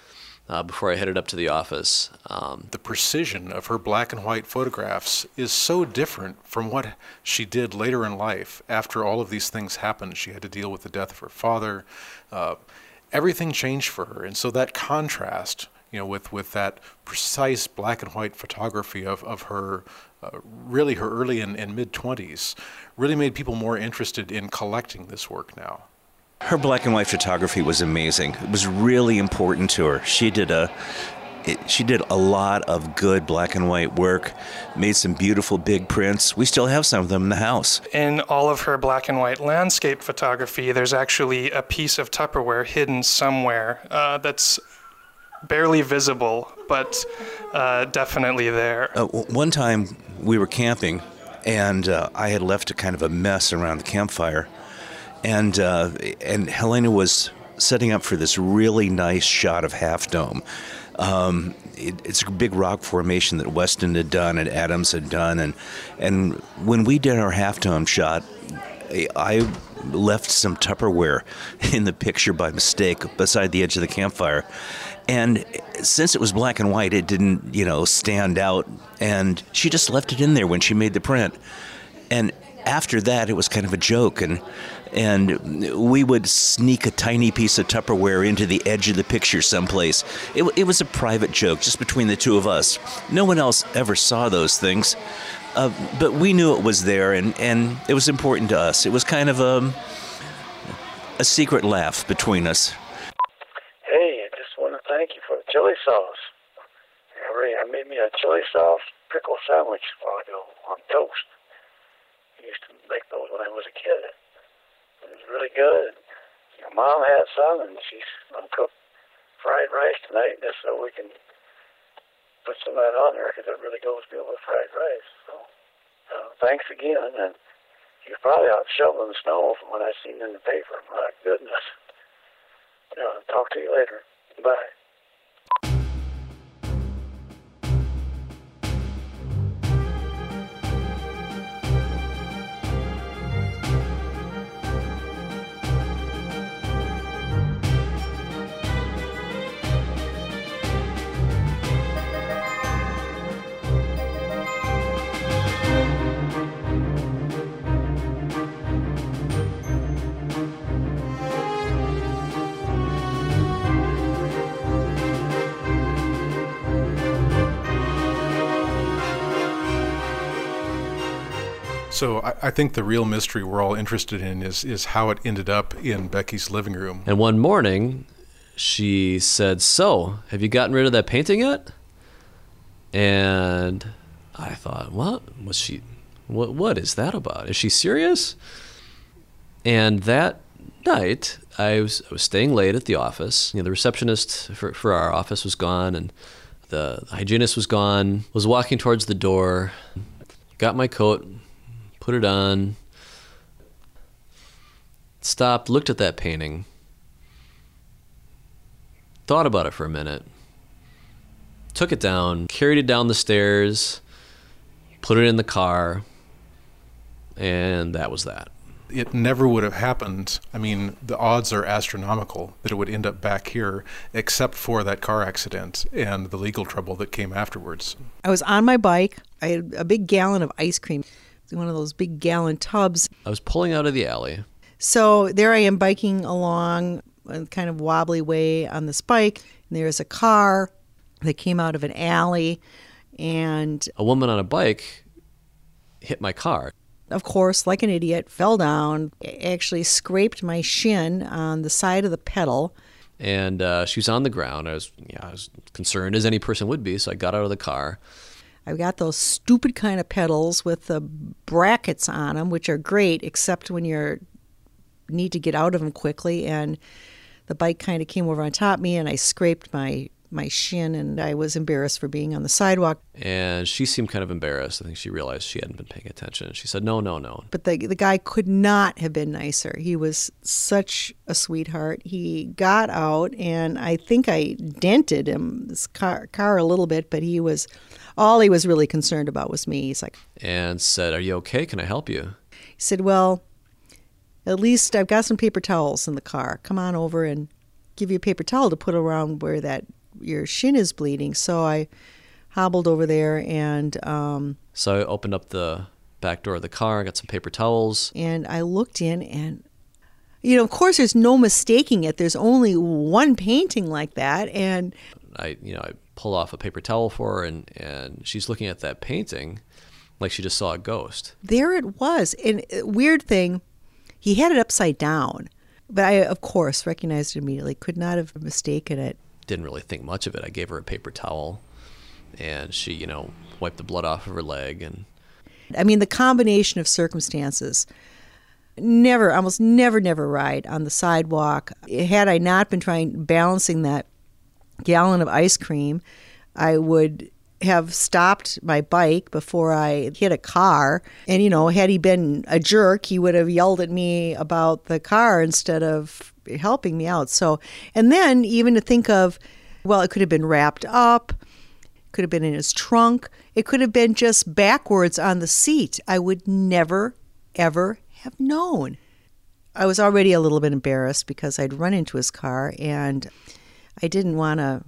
uh, before I headed up to the office. Um, The precision of her black and white photographs is so different from what she did later in life after all of these things happened. She had to deal with the death of her father. Uh, everything changed for her. And so that contrast, you know, with, with that precise black and white photography of, of her, uh, really her early and, and mid 20s, really made people more interested in collecting this work now. Her black and white photography was amazing. It was really important to her. She did a it, she did a lot of good black and white work, made some beautiful big prints. We still have some of them in the house. In all of her black and white landscape photography, there's actually a piece of Tupperware hidden somewhere uh, that's barely visible, but uh, definitely there. Uh, w- one time we were camping, and uh, I had left a kind of a mess around the campfire, and uh, and Helena was setting up for this really nice shot of Half Dome. Um, it, it's a big rock formation that Weston had done and Adams had done, and and when we did our Half Dome shot, I left some Tupperware in the picture by mistake beside the edge of the campfire. And since it was black and white, it didn't, you know, stand out. And she just left it in there when she made the print. And after that, it was kind of a joke. And and we would sneak a tiny piece of Tupperware into the edge of the picture someplace. It, it was a private joke just between the two of us. No one else ever saw those things. Uh, but we knew it was there, and, and it was important to us. It was kind of a, a secret laugh between us. Hey, I just want to thank you for the chili sauce. I, I made me a chili sauce pickle sandwich while ago on toast. I used to make those when I was a kid. It was really good. Your mom had some, and she's gonna cook fried rice tonight just so we can put some of that on there because it really goes good with fried rice. So, uh, thanks again, and you're probably out shoveling snow from what I've seen in the paper. My goodness. Yeah, talk to you later. Bye. So I, I think the real mystery we're all interested in is is how it ended up in Becky's living room. And one morning, she said, "So, have you gotten rid of that painting yet?" And I thought, "What was she? What what is that about? Is she serious?" And that night, I was I was staying late at the office. You know, the receptionist for for our office was gone, and the hygienist was gone. Was walking towards the door, got my coat, put it on, stopped, looked at that painting, thought about it for a minute, took it down, carried it down the stairs, put it in the car, and that was that. It never would have happened. I mean, the odds are astronomical that it would end up back here, except for that car accident and the legal trouble that came afterwards. I was on my bike. I had a big gallon of ice cream, one of those big gallon tubs. I was pulling out of the alley. So there I am biking along a kind of wobbly way on this bike, and there's a car that came out of an alley, and A woman on a bike hit my car. of course, like an idiot, fell down, actually scraped my shin on the side of the pedal. and uh, she was on the ground. I was, yeah, I was concerned as any person would be, so I got out of the car. I've got those stupid kind of pedals with the brackets on them, which are great, except when you need to get out of them quickly. And the bike kind of came over on top of me, and I scraped my my shin, and I was embarrassed for being on the sidewalk. And she seemed kind of embarrassed. I think she realized she hadn't been paying attention. She said, "No, no, no." But the the guy could not have been nicer. He was such a sweetheart. He got out, and I think I dented him his car car a little bit, but he was all he was really concerned about was me. He's like, And said, "Are you okay? Can I help you?" He said, Well, at least I've got some paper towels in the car. Come on over and give you a paper towel to put around where that your shin is bleeding. So I hobbled over there and um, So I opened up the back door of the car, got some paper towels. and I looked in and you know, of course there's no mistaking it. There's only one painting like that and I, you know, I pulled off a paper towel for her, and and she's looking at that painting, like she just saw a ghost. there it was. And uh, weird thing, he had it upside down. But I of course recognized it immediately. Could not have mistaken it. Didn't really think much of it. I gave her a paper towel, and she, you know, wiped the blood off of her leg, and I mean, the combination of circumstances. Never, almost never, never ride on the sidewalk. Had I not been trying balancing that gallon of ice cream, I would have stopped my bike before I hit a car. And, you know, had he been a jerk, he would have yelled at me about the car instead of helping me out. So, and then even to think of, well, it could have been wrapped up, could have been in his trunk, it could have been just backwards on the seat. I would never, ever have known. I was already a little bit embarrassed because I'd run into his car and I didn't want to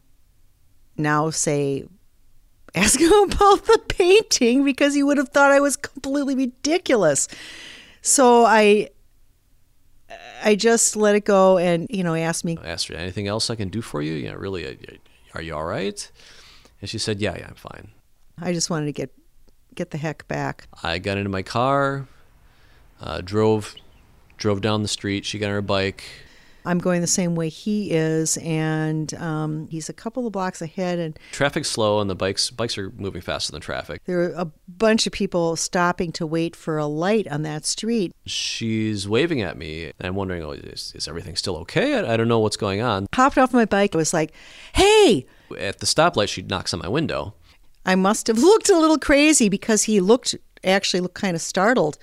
now say, ask him about the painting because he would have thought I was completely ridiculous. So I I just let it go and you know asked me I asked her, "Anything else I can do for you? You know, really, uh, are you all right?" And she said, "Yeah, yeah, I'm fine." I just wanted to get get the heck back. I got into my car, uh, drove, drove down the street. She got on her bike. I'm going the same way he is, and um, he's a couple of blocks ahead, and Traffic's slow, and the bikes bikes are moving faster than traffic. there are a bunch of people stopping to wait for a light on that street. She's waving at me, and I'm wondering, oh, is, is everything still okay? I, I don't know what's going on. Hopped off my bike. I was like, "Hey!" At the stoplight, she knocks on my window. I must have looked a little crazy because he looked actually looked kind of startled,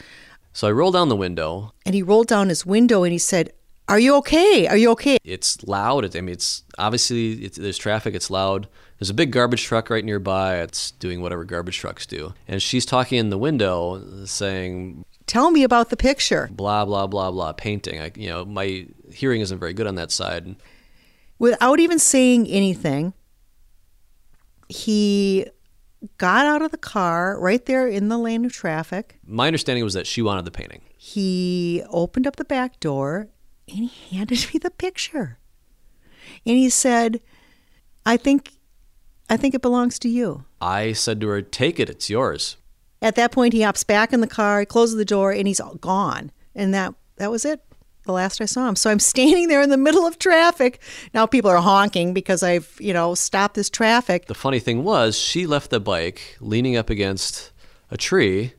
So I roll down the window. and he rolled down his window and he said, "Are you okay? Are you okay?" It's loud. I mean, it's obviously it's, there's traffic. It's loud. There's a big garbage truck right nearby. It's doing whatever garbage trucks do. And she's talking in the window, saying Tell me about the picture. blah blah blah blah painting. I, you know, my hearing isn't very good on that side. Without even saying anything, he got out of the car right there in the lane of traffic. My understanding was that she wanted the painting. He opened up the back door and he handed me the picture. And he said, "I think I think it belongs to you." I said to her, "Take it. It's yours." At that point, he hops back in the car, he closes the door, and he's gone. And that that was it. The last I saw him. So I'm standing there in the middle of traffic. Now people are honking because I've, you know, stopped this traffic. The funny thing was, she left the bike leaning up against a tree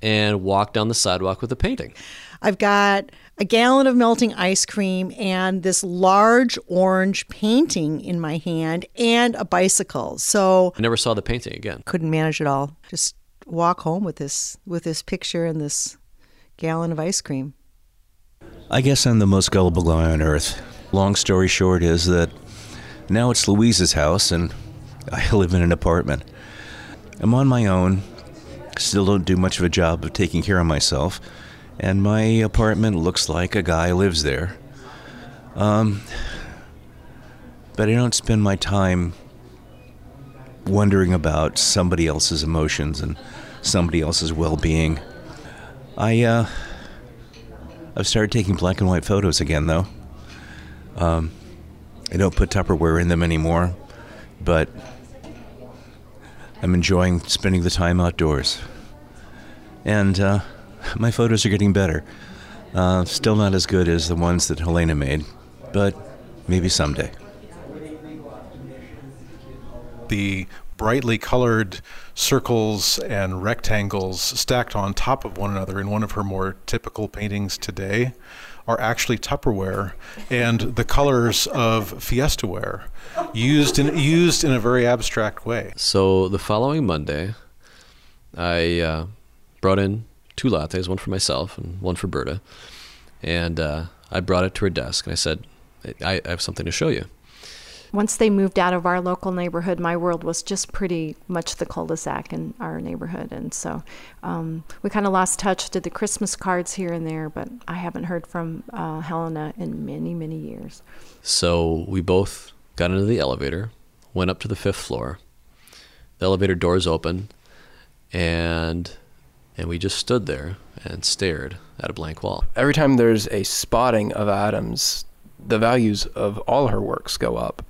and walked down the sidewalk with the painting. I've got a gallon of melting ice cream and this large orange painting in my hand and a bicycle. So I never saw the painting again. couldn't manage it all. Just walk home with this with this picture and this gallon of ice cream. I guess I'm the most gullible guy on earth. Long story short is that now it's Louise's house and I live in an apartment. I'm on my own, still don't do much of a job of taking care of myself, and my apartment looks like a guy lives there. Um, but I don't spend my time wondering about somebody else's emotions and somebody else's well-being. I uh I've started taking black and white photos again, though. Um, I don't put Tupperware in them anymore, but I'm enjoying spending the time outdoors. And uh, my photos are getting better. Uh, still not as good as the ones that Helena made, but maybe someday. The brightly colored circles and rectangles stacked on top of one another in one of her more typical paintings today are actually Tupperware and the colors of Fiestaware used in used in a very abstract way. So the following Monday, I uh, brought in two lattes, one for myself and one for Berta, and uh, I brought it to her desk and I said, I, I have something to show you. Once they moved out of our local neighborhood, my world was just pretty much the cul-de-sac in our neighborhood, and so um, we kind of lost touch. Did the Christmas cards here and there, but I haven't heard from uh, Helena in many, many years. So we both got into the elevator, went up to the fifth floor. The elevator doors open, and and we just stood there and stared at a blank wall. Every time there's a spotting of Adams, the values of all her works go up.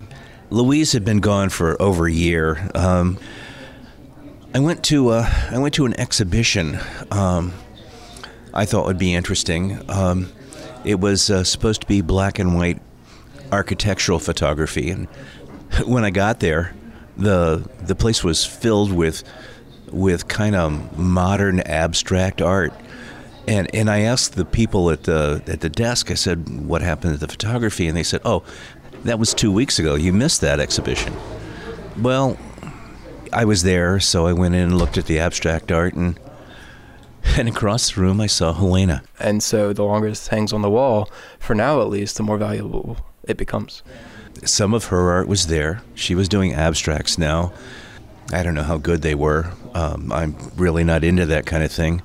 Louise had been gone for over a year. Um, I went to uh, I went to an exhibition. Um, I thought would be interesting. Um, it was uh, supposed to be black and white architectural photography, and when I got there, the the place was filled with with kind of modern abstract art. And and I asked the people at the at the desk. I said, "What happened to the photography?" And they said, "Oh, that was two weeks ago. You missed that exhibition." Well, I was there, so I went in and looked at the abstract art, and and across the room I saw Helena. And so the longer this hangs on the wall, for now at least, the more valuable it becomes. Some of her art was there. She was doing abstracts now. I don't know how good they were. Um, I'm really not into that kind of thing.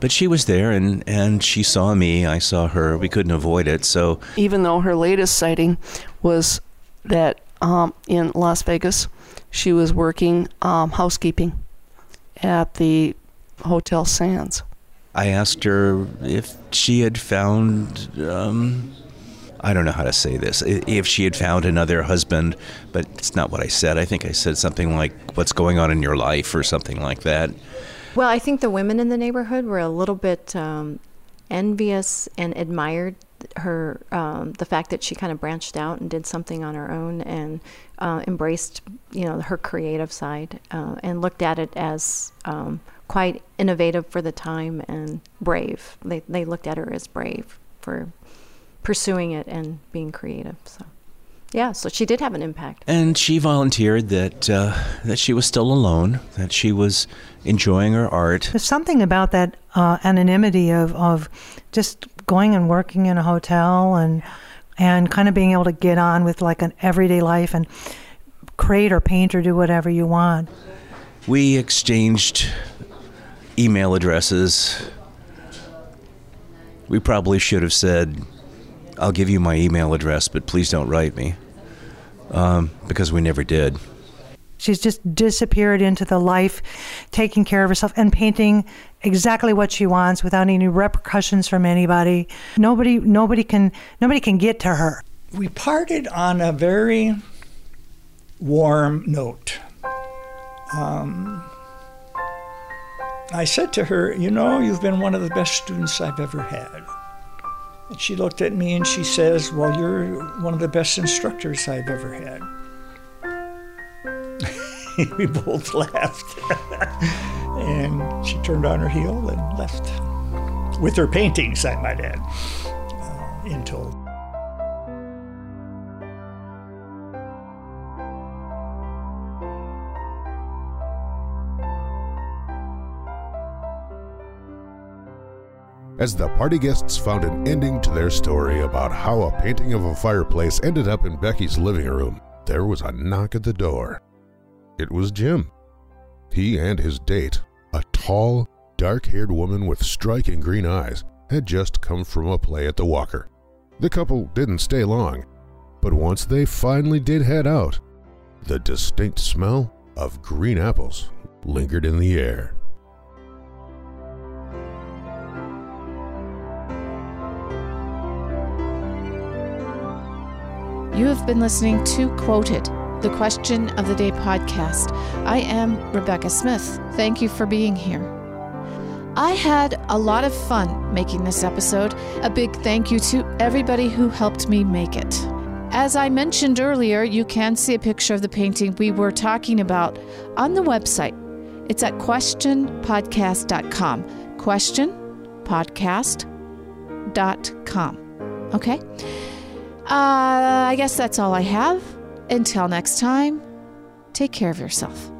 But she was there and, and she saw me. I saw her. We couldn't avoid it. So Even though her latest sighting was that um, in Las Vegas, she was working um, housekeeping at the Hotel Sands. I asked her if she had found, um, I don't know how to say this, if she had found another husband, but it's not what I said. I think I said something like, What's going on in your life or something like that. Well, I think the women in the neighborhood were a little bit um, envious and admired her um, the fact that she kind of branched out and did something on her own and uh, embraced you know her creative side uh, and looked at it as um, quite innovative for the time and brave. They they looked at her as brave for pursuing it and being creative. So yeah, so she did have an impact. And she volunteered that uh, that she was still alone, that she was enjoying her art. There's something about that uh, anonymity of, of just going and working in a hotel and and kind of being able to get on with like an everyday life and create or paint or do whatever you want. We exchanged email addresses. We probably should have said, I'll give you my email address, but please don't write me. Um, because we never did. She's just disappeared into the life, taking care of herself and painting exactly what she wants without any repercussions from anybody. Nobody, nobody can, nobody can get to her. We parted on a very warm note. Um, I said to her, You know, you've been one of the best students I've ever had. She looked at me and she says, Well, you're one of the best instructors I've ever had. we both laughed. and she turned on her heel and left. With her paintings, I might add, uh, in tow. As the party guests found an ending to their story about how a painting of a fireplace ended up in Becky's living room, there was a knock at the door. It was Jim. He and his date, a tall, dark haired woman with striking green eyes, had just come from a play at the Walker. The couple didn't stay long, but once they finally did head out, the distinct smell of green apples lingered in the air. You have been listening to Quoted, the Question of the Day podcast. I am Rebecca Smith. Thank you for being here. I had a lot of fun making this episode. A big thank you to everybody who helped me make it. As I mentioned earlier, you can see a picture of the painting we were talking about on the website. It's at questionpodcast.com. Questionpodcast.com. Okay? Uh, I guess that's all I have. Until next time, take care of yourself.